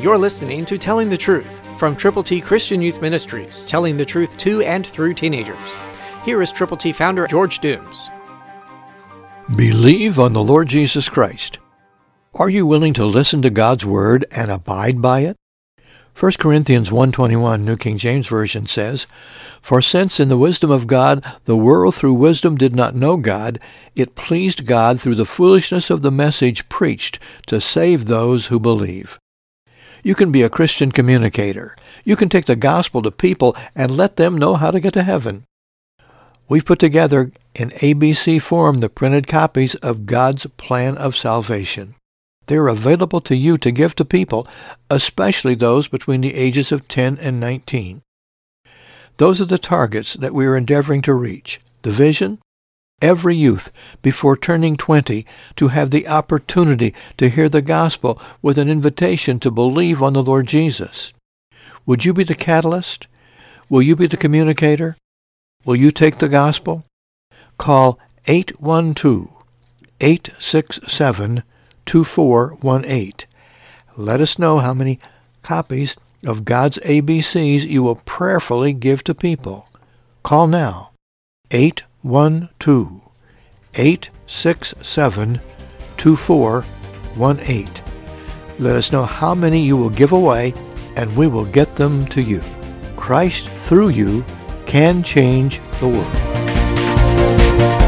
You're listening to Telling the Truth from Triple T Christian Youth Ministries, telling the truth to and through teenagers. Here is Triple T founder George Dooms. Believe on the Lord Jesus Christ. Are you willing to listen to God's word and abide by it? 1 Corinthians 1:21 New King James Version says, "For since in the wisdom of God the world through wisdom did not know God, it pleased God through the foolishness of the message preached to save those who believe." You can be a Christian communicator. You can take the gospel to people and let them know how to get to heaven. We've put together in ABC form the printed copies of God's plan of salvation. They're available to you to give to people, especially those between the ages of 10 and 19. Those are the targets that we are endeavoring to reach. The vision? Every youth before turning 20 to have the opportunity to hear the gospel with an invitation to believe on the Lord Jesus. Would you be the catalyst? Will you be the communicator? Will you take the gospel? Call 812-867-2418. Let us know how many copies of God's ABCs you will prayerfully give to people. Call now. 8 one two eight six seven two four one eight. Let us know how many you will give away, and we will get them to you. Christ through you can change the world.